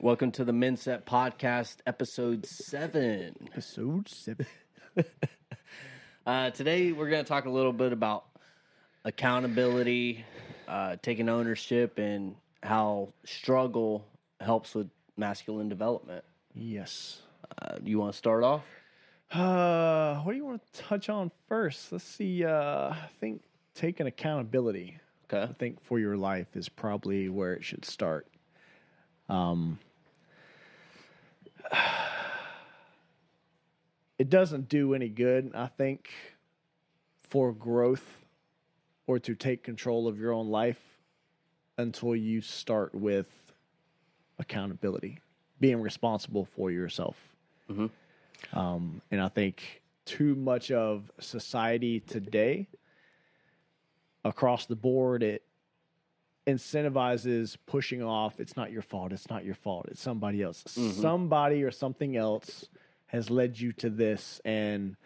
Welcome to the Menset Podcast, episode seven. Episode seven. Uh, today, we're going to talk a little bit about accountability, uh, taking ownership, and how struggle helps with masculine development. Yes. Uh, you want to start off? Uh, what do you want to touch on first? Let's see. Uh, I think taking accountability. Okay. I think for your life is probably where it should start. Um, it doesn't do any good, I think, for growth or to take control of your own life until you start with accountability, being responsible for yourself. Mhm. Um, and I think too much of society today across the board, it incentivizes pushing off. It's not your fault. It's not your fault. It's somebody else. Somebody or something else has led you to this. And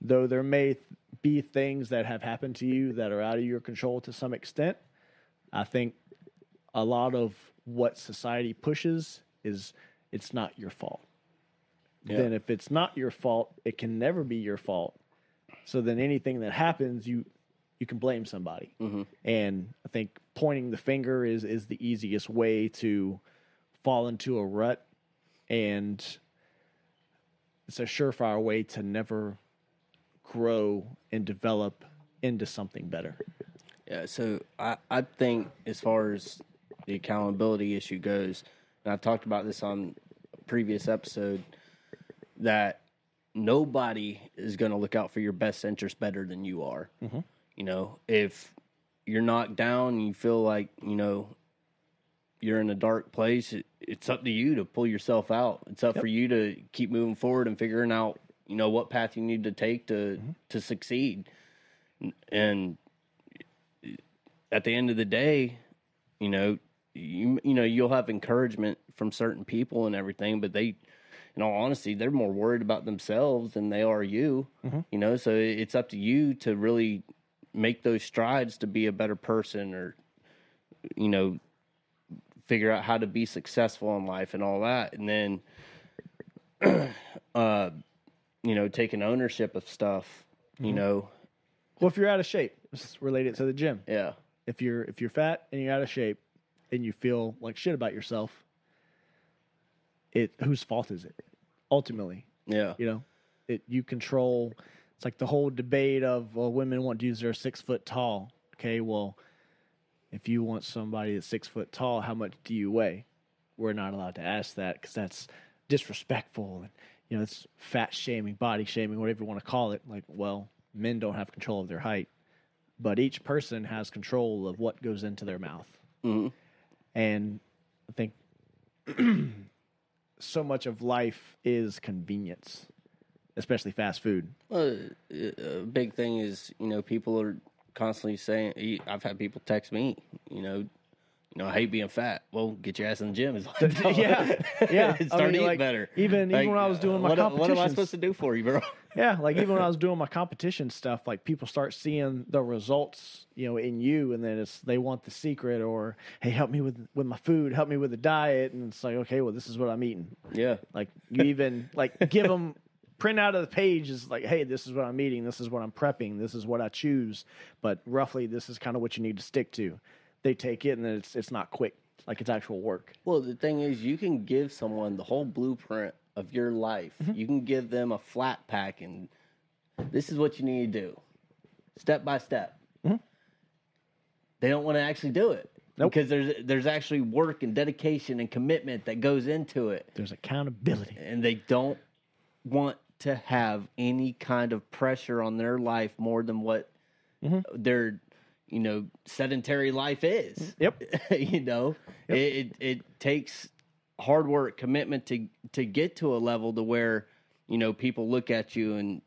though there may be things that have happened to you that are out of your control to some extent, I think a lot of what society pushes is it's not your fault. Yeah. Then if it's not your fault, it can never be your fault. So then anything that happens, you you can blame somebody. Mm-hmm. And I think pointing the finger is is the easiest way to fall into a rut and it's a surefire way to never grow and develop into something better. Yeah, so I, I think as far as the accountability issue goes, and I've talked about this on a previous episode, that nobody is going to look out for your best interest better than you are. Mm-hmm. You know, if you're knocked down, and you feel like you know you're in a dark place. It, it's up to you to pull yourself out. It's up for you to keep moving forward and figuring out you know what path you need to take to to succeed. And at the end of the day, you know, you you know you'll have encouragement from certain people and everything, but they, in all honesty, they're more worried about themselves than they are you. You know, so it's up to you to really make those strides to be a better person, or you know, figure out how to be successful in life and all that, and then, uh, you know, taking ownership of stuff. You mm-hmm. know, Well, if you're out of shape, let's relate it to the gym. yeah, if you're if you're fat and you're out of shape and you feel like shit about yourself, it whose fault is it? Ultimately, yeah, you know, it you control. It's like the whole debate of well, women want dudes that are six foot tall. Okay, well, if you want somebody that's six foot tall, how much do you weigh? We're not allowed to ask that because that's disrespectful and you know it's fat shaming, body shaming, whatever you want to call it. Like, well, men don't have control of their height, but each person has control of what goes into their mouth. Mhm. And I think so much of life is convenience, especially fast food. Well, a big thing is you know people are constantly saying. I've had people text me, you know, you know, I hate being fat. Well, get your ass in the gym. Is yeah, yeah. Start I mean, eating like, better. Even Like, even when I was doing my what, what am I supposed to do for you, bro? yeah, like even when I was doing my competition stuff, like people start seeing the results, you know, in you, and then it's they want the secret, or hey, help me with with my food, help me with the diet, and it's like, okay, well, this is what I'm eating. Yeah, Like you even like give them print out of the page is like, hey, this is what I'm eating, this is what I'm prepping, this is what I choose, but roughly this is kind of what you need to stick to. They take it, and then it's it's not quick, like it's actual work. Well, the thing is, you can give someone the whole blueprint of your life. Mm-hmm. You can give them a flat pack, and this is what you need to do, step by step. They don't want to actually do it Mm-hmm. Nope. because there's there's actually work and dedication and commitment that goes into it, There's accountability. and they don't want to have any kind of pressure on their life more than what Mm-hmm. their you know sedentary life is Yep. you know it, it it takes hard work commitment to to get to a level to where you know people look at you and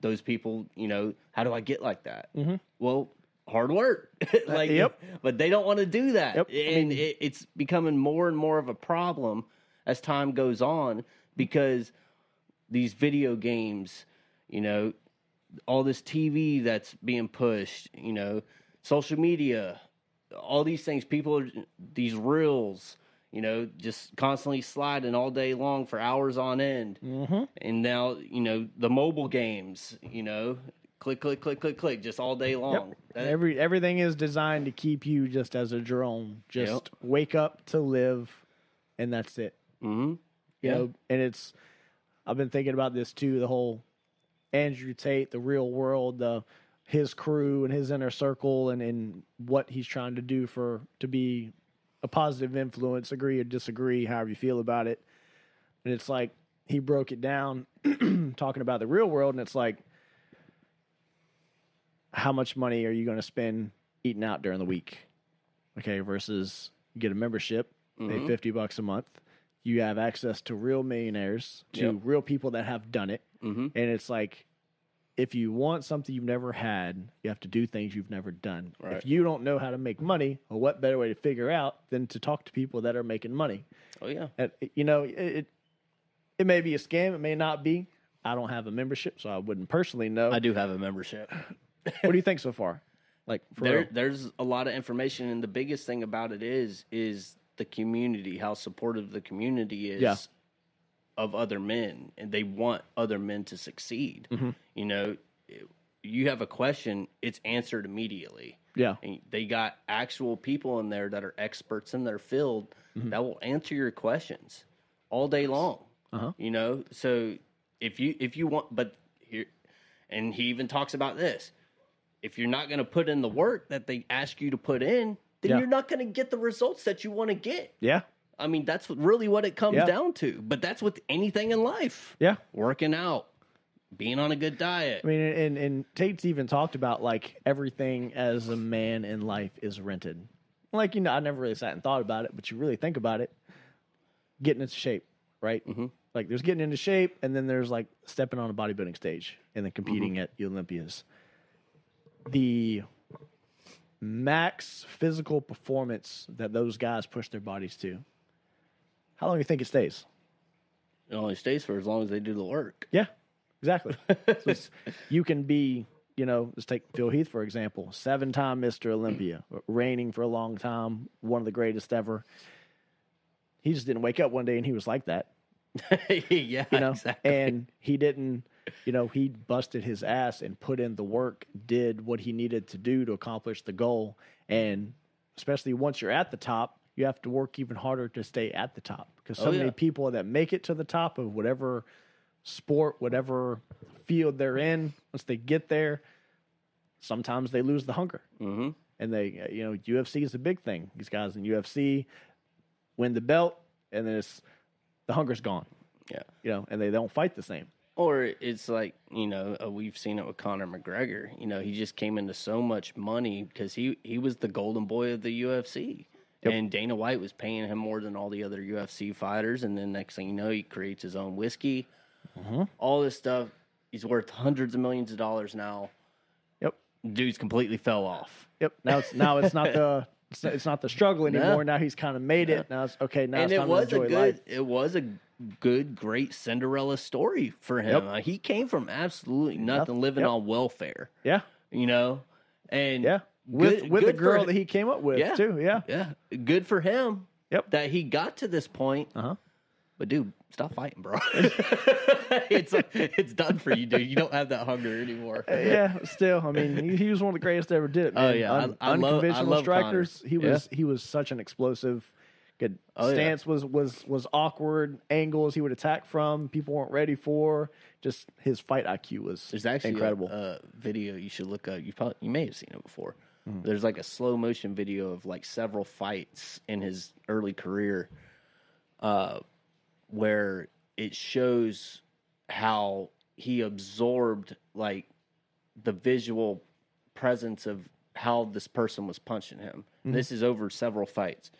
those people you know how do i get like that Mhm. well hard work. like, Yep. But they don't want to do that, Yep. I and mean- it, it's becoming more and more of a problem as time goes on because these video games, you know, all this TV that's being pushed, you know, social media, all these things, people are these reels, you know, just constantly sliding all day long for hours on end. Mm-hmm. And now, you know, the mobile games, you know, click, click, click, click, click, just all day long. That- Every everything is designed to keep you just as a drone. Just Yep. wake up to live, and that's it. Mhm. You Yeah. know, and it's I've been thinking about this too. The whole Andrew Tate, the real world, the his crew and his inner circle, and and what he's trying to do for to be a positive influence. Agree or disagree, however you feel about it. And it's like he broke it down, talking about the real world, and it's like, how much money are you going to spend eating out during the week? Okay, versus you get a membership, pay Mhm. fifty bucks a month. You have access to real millionaires, to Yep. real people that have done it, Mhm. and it's like, if you want something you've never had, you have to do things you've never done. Right. If you don't know how to make money, well, what better way to figure out than to talk to people that are making money? Oh yeah. And, you know, it, it it may be a scam, it may not be. I don't have a membership, so I wouldn't personally know. I do have a membership. what do you think so far? Like, for there, real? there's a lot of information, and the biggest thing about it is is the community, how supportive the community is Yeah. Of other men, and they want other men to succeed. Mm-hmm. You know, you have a question, it's answered immediately. yeah, And they got actual people in there that are experts in their field Mm-hmm. that will answer your questions all day long. Uh-huh. You know, so if you if you want, but here, and he even talks about this. If you're not going to put in the work that they ask you to put in, then Yeah. you're not going to get the results that you want to get. yeah, I mean, that's really what it comes Yeah. down to. But that's with anything in life. yeah. Working out, being on a good diet. I mean, and and Tate's even talked about like everything as a man in life is rented. Like you know, I never really sat and thought about it, but you really think about it, getting into shape, right? Mhm. Like there's getting into shape, and then there's like stepping on a bodybuilding stage and then competing at the Olympias. The max physical performance that those guys push their bodies to. How long do you think it stays? It only stays for as long as they do the work. Yeah, exactly. so you can be, you know, let's take Phil Heath for example, seven time Mr. Olympia, reigning for a long time, one of the greatest ever. He just didn't wake up one day and he was like that, yeah, you know, exactly. and he didn't, you know, he busted his ass and put in the work, did what he needed to do to accomplish the goal. And especially once you're at the top, you have to work even harder to stay at the top because so Oh, many people that make it to the top of whatever sport, whatever field they're in, once they get there, sometimes they lose the hunger. hmm And they, uh, you know, UFC is a big thing. These guys in UFC win the belt, and then it's the hunger's gone. Yeah. You know, and they don't fight the same. Or it's like you know uh, we've seen it with Conor McGregor. You know he just came into so much money because he he was the golden boy of the UFC, Yep. and Dana White was paying him more than all the other UFC fighters. And then next thing you know, he creates his own whiskey. Mm-hmm. All this stuff. He's worth hundreds of millions of dollars now. Yep. Dude's completely fell off. Yep. Now it's now it's not the it's not, it's not the struggle No. anymore. Now he's kind of made it. Now it's okay. Now and it's it was a good life. it was a good great cinderella story for him Yep. Uh, he came from absolutely nothing Nothing. living Yep. on welfare Yeah. you know and Yeah. With good- with the good for girl that he came up with Yeah. too. Yeah. yeah good for him Yep. that he got to this point Uh huh. but dude stop fighting bro it's it's done for you dude you don't have that hunger anymore yeah, still, I mean, he, he was one of the greatest to ever did it. Oh, yeah. Un- I I unconventional love strikers. He Conor. was he was such an explosive. Good Oh, yeah. stance was was was awkward angles he would attack from. People weren't ready for. Just his fight IQ was There's actually incredible. A, a video you should look up. You probably you may have seen it before. Mm-hmm. There's like a slow motion video of like several fights in his early career, uh, where it shows how he absorbed like the visual presence of how this person was punching him. Mm-hmm. This is over several fights,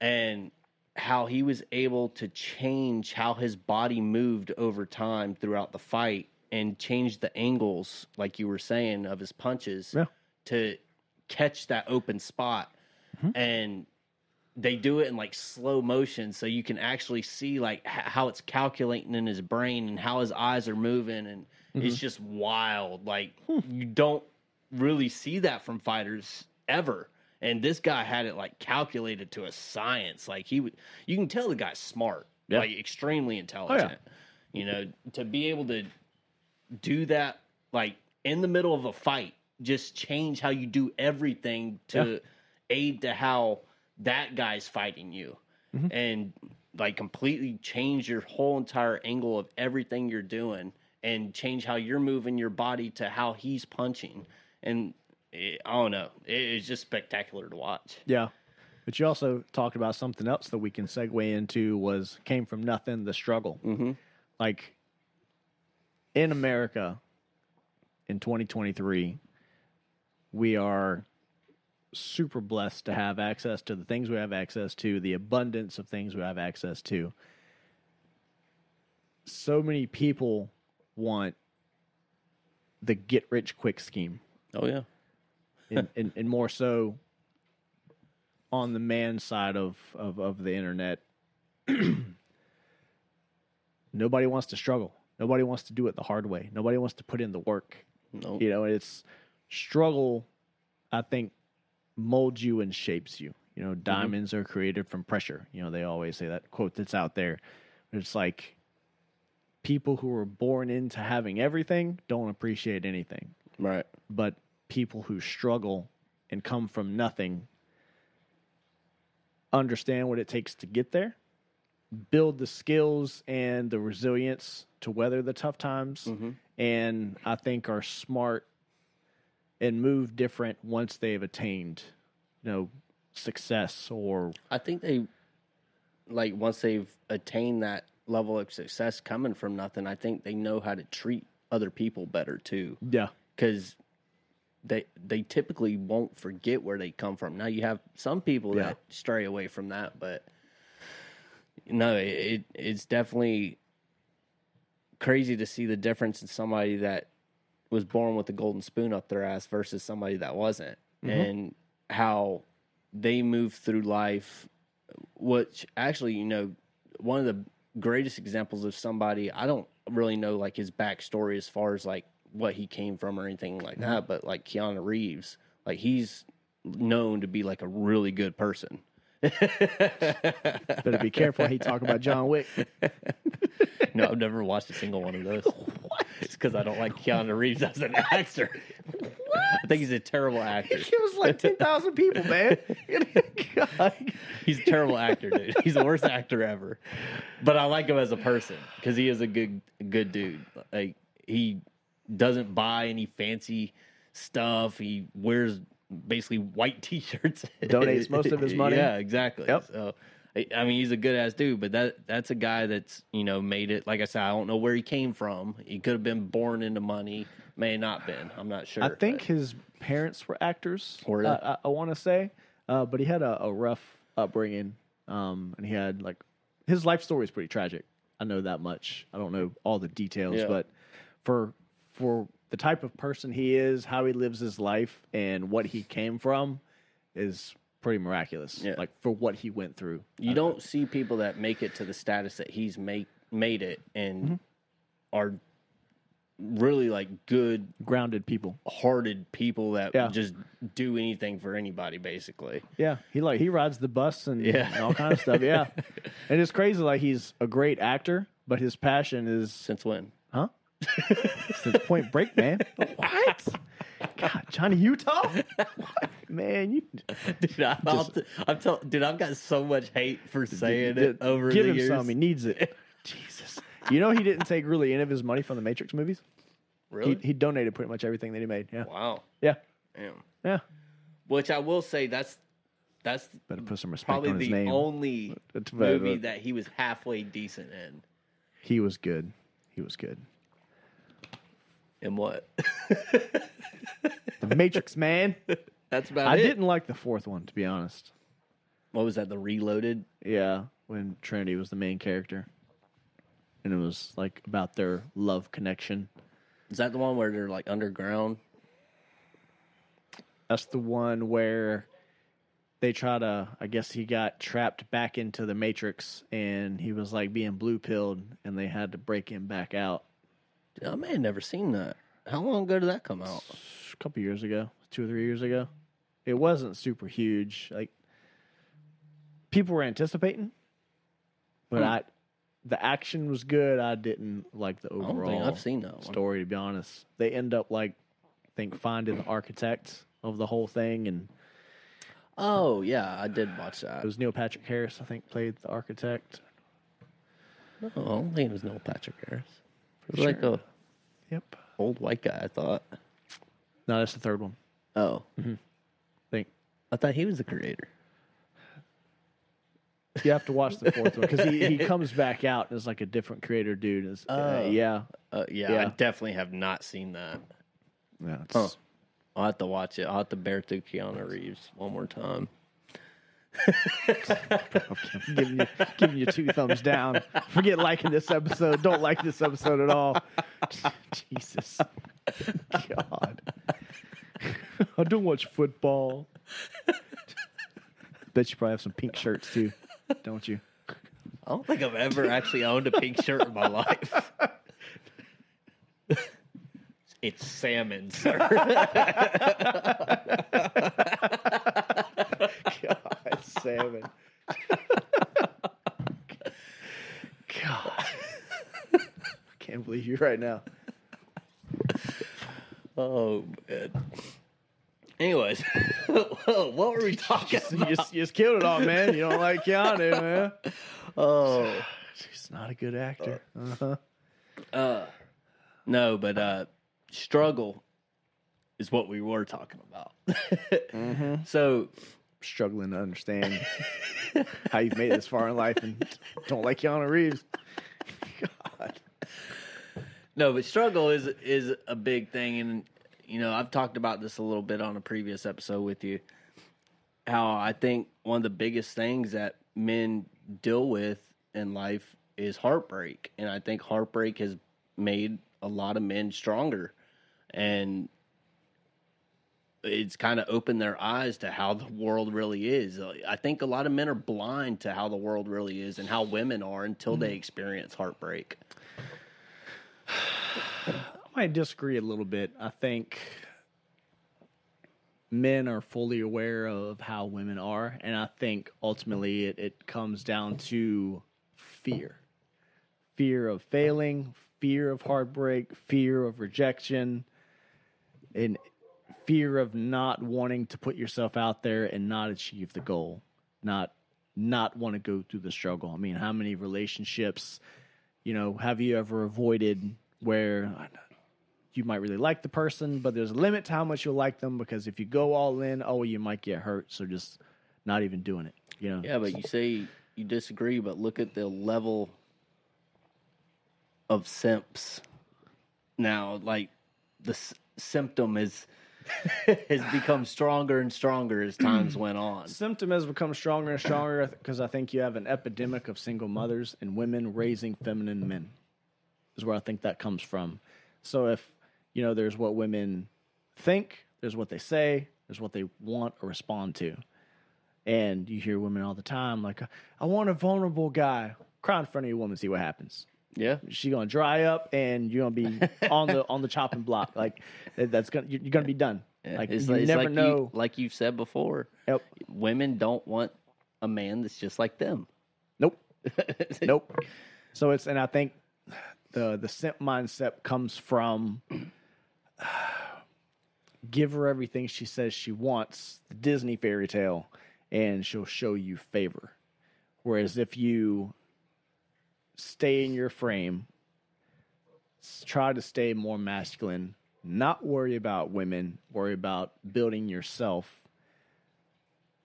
and how he was able to change how his body moved over time throughout the fight and change the angles, like you were saying, of his punches Yeah. To catch that open spot. Hmm. And they do it in like slow motion so you can actually see like h- how it's calculating in his brain and how his eyes are moving and it's mm-hmm. just wild. Like hmm. you don't really see that from fighters ever. And this guy had it like calculated to a science. Like he would you can tell the guy's smart Yeah. like extremely intelligent. Oh, you know to be able to do that like in the middle of a fight just change how you do everything to aid to how that guy's fighting you and like completely change your whole entire angle of everything you're doing and change how you're moving your body to how he's punching and it, i don't know it, it's just spectacular to watch Yeah. But you also talked about something else that we can segue into was came from nothing, the struggle. Mhm. Like in America in 2023, we are super blessed to have access to the things we have access to, the abundance of things we have access to. So many people want the get rich quick scheme oh yeah and, and, and more so on the man side of, of, of the internet. Nobody wants to struggle. Nobody wants to do it the hard way. Nobody wants to put in the work. no You know, it's struggle, I think, molds you and shapes you. You know, diamonds are created from pressure. You know, they always say that quote that's out there. It's like people who are born into having everything don't appreciate anything right but people who struggle and come from nothing understand what it takes to get there, build the skills and the resilience to weather the tough times, Mhm. and I think are smart and move different once they've attained, you know, success or I think they like once they've attained that level of success coming from nothing, I think they know how to treat other people better too. yeah, Because they they typically won't forget where they come from. Now you have some people Yeah. that stray away from that, but no, it, it it's definitely crazy to see the difference in somebody that was born with a golden spoon up their ass versus somebody that wasn't, mm-hmm. and how they move through life. Which actually, you know, one of the greatest examples of somebody I don't really know like his backstory as far as like what he came from or anything like mm-hmm. that, but like Keanu Reeves, like he's known to be like a really good person. better be careful. he talk about John Wick. no, I've never watched a single one of those. It's because I don't like Keanu Reeves as an actor. What? I think he's a terrible actor. He was like ten thousand people, man. He's a terrible actor, dude. He's the worst actor ever. But I like him as a person because he is a good, good dude. Like he doesn't buy any fancy stuff. He wears basically white t-shirts. Donates most of his money. Yeah, exactly. Yep. So. I I mean, he's a good ass dude, but that that's a guy that's you know made it. Like I said, I don't know where he came from. He could have been born into money, may not been. I'm not sure. I think but- his parents were actors. Were uh, I, I want to say, uh, but he had a, a rough upbringing, um, and he had like his life story is pretty tragic. I know that much. I don't know all the details, Yeah. but for for the type of person he is, how he lives his life, and what he came from, is pretty miraculous. Yeah. Like for what he went through. You don't see people that make it to the status that he's make made it and Mm-hmm. are really like good Grounded people. hearted people that Yeah. just do anything for anybody basically. Yeah, he like he rides the bus and, Yeah. and all kind of stuff. Yeah, and it's crazy. Like he's a great actor, but his passion is Since when? Huh? Since Point Break, man. What? God, Johnny Utah? Man, you Dude, I, Just- I'm tell, dude, I've got so much hate for saying it over give the him years. some. He needs it. Jesus. You know he didn't take really any of his money from the Matrix movies. really? He he donated pretty much everything that he made. Yeah, wow. yeah, Damn. yeah. Which I will say that's that's Better put some respect probably on his the name. only movie that he was halfway decent in. he was good. He was good. In what? The Matrix, man. That's about I it. didn't like the fourth one, to be honest. What was that? The Reloaded. Yeah, when Trinity was the main character, and it was like about their love connection. Is that the one where they're like underground? That's the one where they try to. I guess he got trapped back into the Matrix, and he was like being blue pilled, and they had to break him back out. I may have never seen that. How long ago did that come out? A couple years ago, two or three years ago. It wasn't super huge. Like people were anticipating, but Hmm. I, the action was good. I didn't like the I overall think I've seen that one. story. To be honest, they end up like, I think finding the architect of the whole thing, and Oh yeah, I did watch that. it was Neil Patrick Harris. I think played the architect. No, I don't think it was Neil Patrick Harris. It was like a Yep. old white guy. I thought. No, that's the third one. Oh, I think I thought he was the creator. you have to watch the fourth one because he, he comes back out as like a different creator dude. It's, uh, Oh. yeah, Uh, yeah, Yeah. I definitely have not seen that. yeah. It's, Huh. I'll have to watch it. I'll have to bear through Keanu Reeves one more time. I'm giving you giving you two thumbs down. Forget liking this episode. Don't like this episode at all. Jesus, God. I don't watch football. Bet you probably have some pink shirts too, don't you? I don't think I've ever actually owned a pink shirt in my life. it's salmon, sir. Salmon. God, I can't believe you right now. oh man. Anyways, what were we talking You about? just, you just killed it all, man. You don't like Keanu, man. Oh, He's not a good actor. Uh-huh. uh, no, but uh, struggle is what we were talking about. So Struggling to understand how you've made it this far in life and don't like Keanu Reeves. God. No, but struggle is is a big thing, and you know I've talked about this a little bit on a previous episode with you. How I think one of the biggest things that men deal with in life is heartbreak, and I think heartbreak has made a lot of men stronger, and it's kind of opened their eyes to how the world really is. Uh, I think a lot of men are blind to how the world really is and how women are until they mm-hmm. experience heartbreak. I might disagree a little bit. I think men are fully aware of how women are, and I think ultimately it, it comes down to fear fear of failing, fear of heartbreak, fear of rejection, and fear of not wanting to put yourself out there and not achieve the goal, not not want to go through the struggle. I mean, how many relationships, you know, have you ever avoided where you might really like the person, but there's a limit to how much you'll like them because if you go all in, oh, you might get hurt. So just not even doing it. You know. Yeah, but you say you disagree, but look at the level of simps now. Like the s- symptom is has become stronger and stronger as times went on. Symptom has become stronger and stronger because I think you have an epidemic of single mothers and women raising feminine men. Is where I think that comes from. So if you know, there's what women think, there's what they say, there's what they want or respond to, and you hear women all the time like, "I want a vulnerable guy." Cry in front of your woman, see what happens. Yeah, She gonna dry up, and you're gonna be on the on the chopping block. Like that's gonna you're gonna be done. Like it's, you it's never like know. You, like you've said before, Yep. women don't want a man that's just like them. Nope. nope. So it's and I think the the simp mindset comes from give her everything she says she wants, the Disney fairy tale, and she'll show you favor. Whereas if you stay in your frame, try to stay more masculine, not worry about women, worry about building yourself,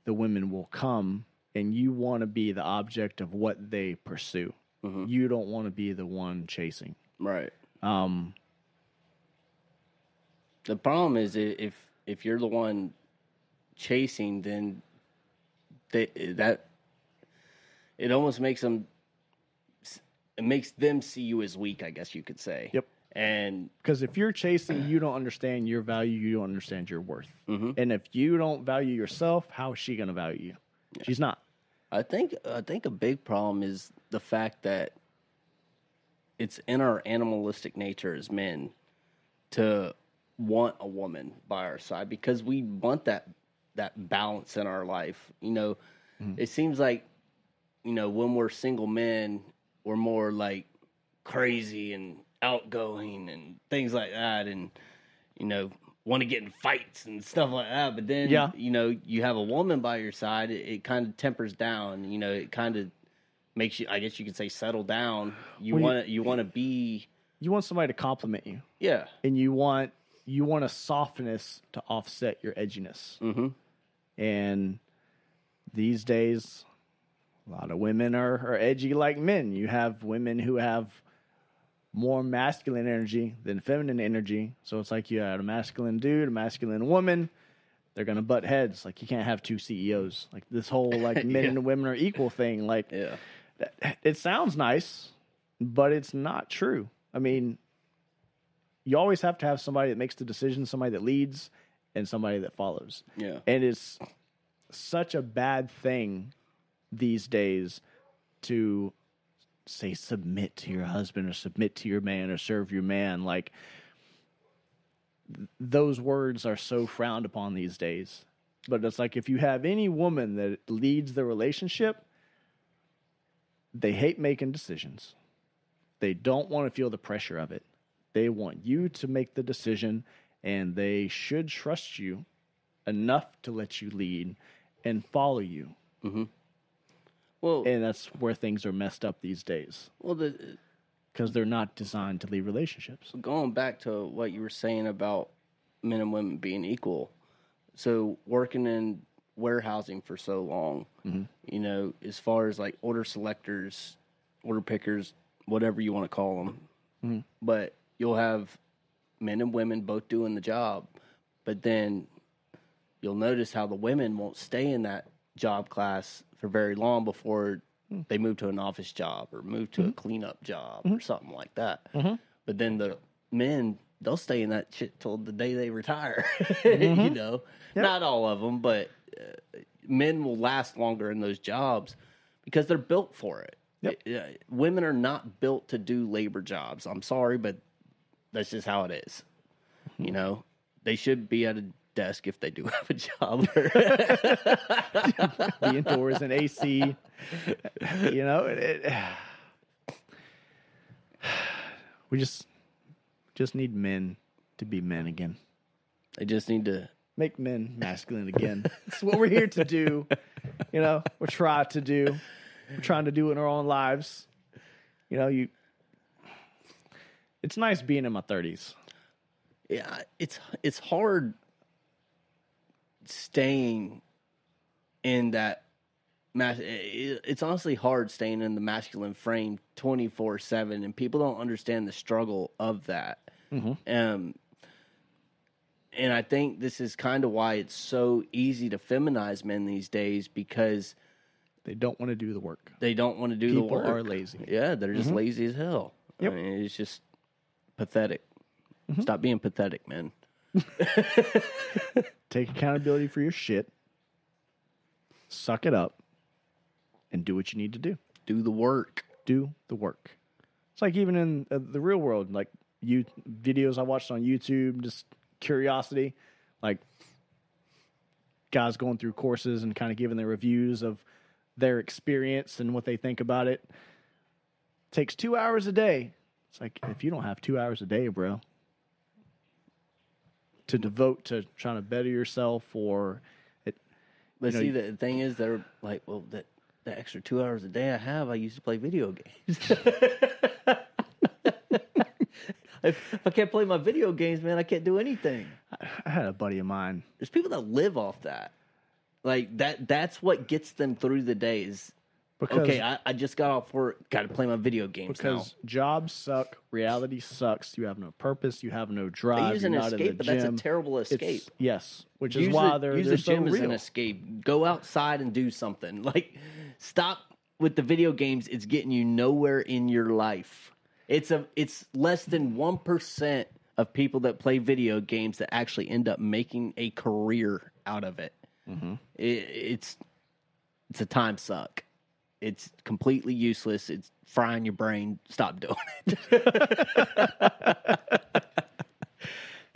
the women will come and you want to be the object of what they pursue. Mhm. You don't want to be the one chasing. Right. Um, The problem is if if you're the one chasing, then they, that it almost makes them it makes them see you as weak. I guess you could say. Yep. And Because if you're chasing, you don't understand your value, you don't understand your worth. Mhm. And if you don't value yourself, how is she going to value you? She's not. I think I think a big problem is the fact that it's in our animalistic nature as men to want a woman by our side because we want that that balance in our life. You know, it seems like you know when we're single men, we're more like crazy and outgoing and things like that, and you know want to get in fights and stuff like that. But then, Yeah. you know, you have a woman by your side, it, it kind of tempers down. You know, it kind of makes you, I guess you could say, settle down. You want to, you want to be, You want somebody to compliment you, yeah, and you want you want a softness to offset your edginess. hmm And these days, a lot of women are, are edgy like men. You have women who have more masculine energy than feminine energy. So it's like you had a masculine dude, a masculine woman. They're gonna butt heads. Like you can't have two CEOs. Like this whole like men Yeah. and women are equal thing. Like yeah, it sounds nice, but it's not true. I mean, you always have to have somebody that makes the decision, somebody that leads, and somebody that follows. yeah, And it's such a bad thing these days to say submit to your husband or submit to your man or serve your man. Like th- those words are so frowned upon these days. But it's like if you have any woman that leads the relationship, they hate making decisions. They don't want to feel the pressure of it. They want you to make the decision and they should trust you enough to let you lead and follow you. Mm-hmm. Well, And that's where things are messed up these days well, the, because they're not designed to lead relationships. going back to what you were saying about men and women being equal. So working in warehousing for so long, mm-hmm. you know, as far as like order selectors, order pickers, whatever you want to call them, mm-hmm. but you'll have men and women both doing the job, but then you'll notice how the women won't stay in that job class for very long before hmm. they move to an office job or move to a mm-hmm. cleanup job mm-hmm. or something like that. Mm-hmm. But then the men, they'll stay in that shit till the day they retire. you know, not all of them, but uh, men will last longer in those jobs because they're built for it. Yep. Uh, women are not built to do labor jobs. I'm sorry, but that's just how it is. You know, they should be at a desk if they do have a job. the indoors and AC. You know, it, it, we just just need men to be men again. they just need to. Make men masculine again. That's what we're here to do. You know, we're trying to do. We're trying to do in our own lives. You know, you. It's nice being in my thirties. Yeah, it's it's hard staying in that. Mas- it's honestly hard staying in the masculine frame twenty four seven, and people don't understand the struggle of that. Mm-hmm. Um, and I think this is kind of why it's so easy to feminize men these days because They don't want to do the work. they don't want to do People the work. are lazy. Yeah, they're just mm-hmm. lazy as hell. Yep. I mean, it's just pathetic. Mm-hmm. Stop being pathetic, man. Take accountability for your shit. Suck it up, and do what you need to do. Do the work. do the work. It's like even in uh, the real world, like you videos I watched on YouTube, just curiosity, like guys going through courses and kind of giving their reviews of their experience and what they think about it. Takes two hours a day. It's like if you don't have two hours a day, bro, to devote to trying to better yourself or it, But know, see, the thing is, they're like, well, that the extra two hours a day I have, I used to play video games. if, if I can't play my video games, man, I can't do anything. I had a buddy of mine There's people that live off that. Like that. That's what gets them through the days. Because okay, I, I just got off work. Got to play my video games because jobs suck, reality sucks. You have no purpose, you have no drive. They use an not escape, but that's a terrible It's- escape. yes, which is why the, they're use they're the so gym as an escape. Go outside and do something. Like stop with the video games. It's getting you nowhere in your life. It's a it's less than one percent of people that play video games that actually end up making a career out of it. Mm-hmm. It it's it's a time suck. It's completely useless. It's frying your brain. Stop doing it.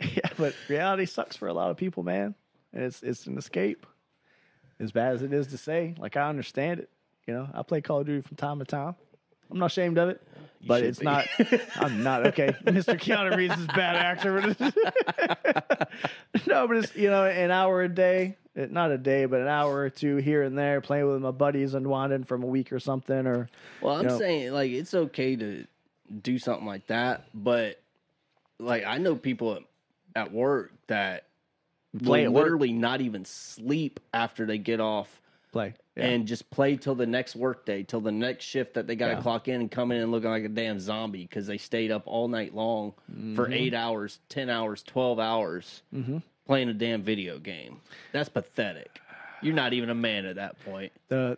yeah, but reality sucks for a lot of people, man. And it's it's an escape. As bad as it is to say, like I understand it. You know, I play Call of Duty from time to time. I'm not ashamed of it, but it's be. not. I'm not okay. Mr. Keanu Reeves is a bad actor. no, but it's you know an hour a day, eh, not a day, but an hour or two here and there, playing with my buddies, unwinding from a week or something, or Well, I'm You know- saying like it's okay to do something like that, but like I know people at, at work that Play work. literally not even sleep after they get off play. Yeah. and just play till the next workday, till the next shift that they got to Yeah. clock in and come in and looking like a damn zombie because they stayed up all night long for Mm-hmm. eight hours, ten hours, twelve hours playing a damn video game. That's pathetic. You're not even a man at that point. the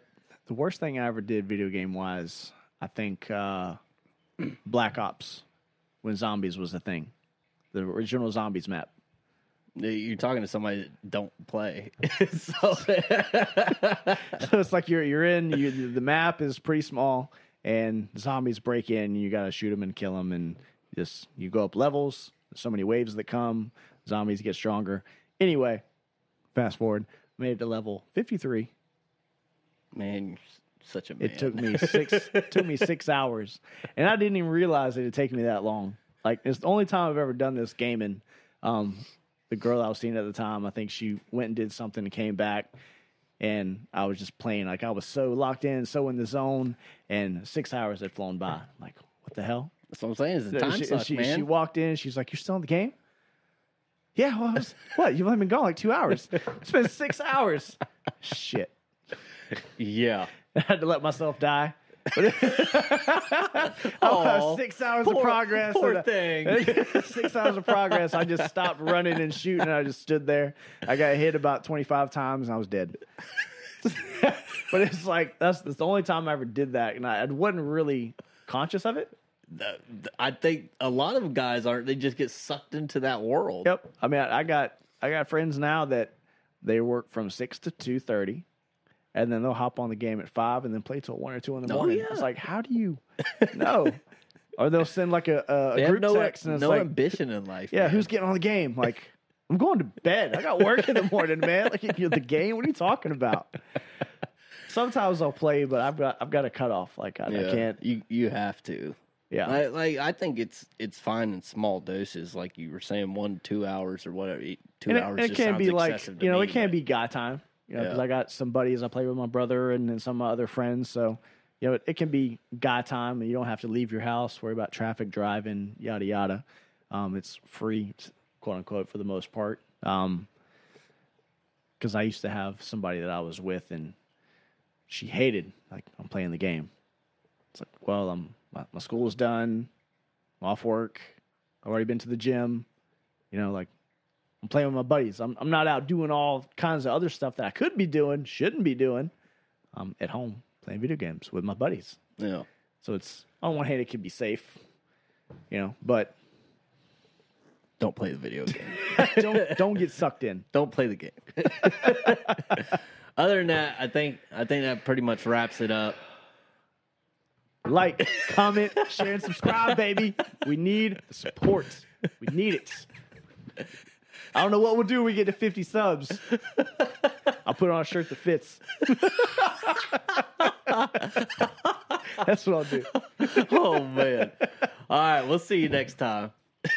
the worst thing I ever did video game wise, I think uh, Black Ops when zombies was a thing. The original zombies map. You're talking to somebody that don't play. so, so it's like you're you're in you, the map is pretty small and zombies break in and you got to shoot them and kill them and just you go up levels there's so many waves that come zombies get stronger anyway fast forward made it to level 53 man, you're such a man. it took me six took me six hours and i didn't even realize it had taken me that long like it's the only time i've ever done this gaming um the girl i was seeing at the time i think she went and did something and came back and I was just playing like I was so locked in, so in the zone, and six hours had flown by. I'm like, what the hell? That's what I'm saying. It's a time she, suck, she, man. she walked in. She's like, "You're still in the game?" Yeah. Well, I was, what? You've only been gone like two hours. It's been six hours. Shit. yeah. I had to let myself die. Aw, six hours poor- of progress. poor and thing. six hours of progress. I just stopped running and shooting. And I just stood there. I got hit about 25 times and I was dead. but it's like, that's, that's the only time I ever did that. And I, I wasn't really conscious of it. I think a lot of guys aren't. They just get sucked into that world. Yep. I mean, I, I got I got friends now that they work from six to two thirty, and then they'll hop on the game at five and then play till one or two in the Oh, morning. yeah. It's like, how do you know? or they'll send like a, a, They group no, text and it's no like, ambition in life. yeah, man. who's getting on the game? Like, I'm going to bed. I got work in the morning, man. Like, you the game? What are you talking about? Sometimes I'll play, but I've got I've got a cutoff. Like I, I can't. You you have to. Yeah, I, like I think it's it's fine in small doses, like you were saying, one two hours or whatever. Two and it, hours. and it just can be like you know me, it can but- be guy time you know because Yeah. i got some buddies i play with my brother and then some of my other friends so you know it, it can be guy time and you don't have to leave your house worry about traffic driving yada yada. Um, it's free quote unquote for the most part. Um because i used to have somebody that i was with and she hated like i'm playing the game. It's like well i'm my, my school's done i'm off work i've already been to the gym you know like I'm playing with my buddies. I'm I'm not out doing all kinds of other stuff that I could be doing, shouldn't be doing. I'm at home playing video games with my buddies. Yeah. So it's on one hand it can be safe, you know, but Don't play the video game. don't don't get sucked in. Don't play the game. Other than that, I think I think that pretty much wraps it up. Like, comment, share, and subscribe, baby. We need the support. We need it. I don't know what we'll do when we get to 50 subs. I'll put on a shirt that fits. That's what I'll do. oh, man. All right. We'll see you next time.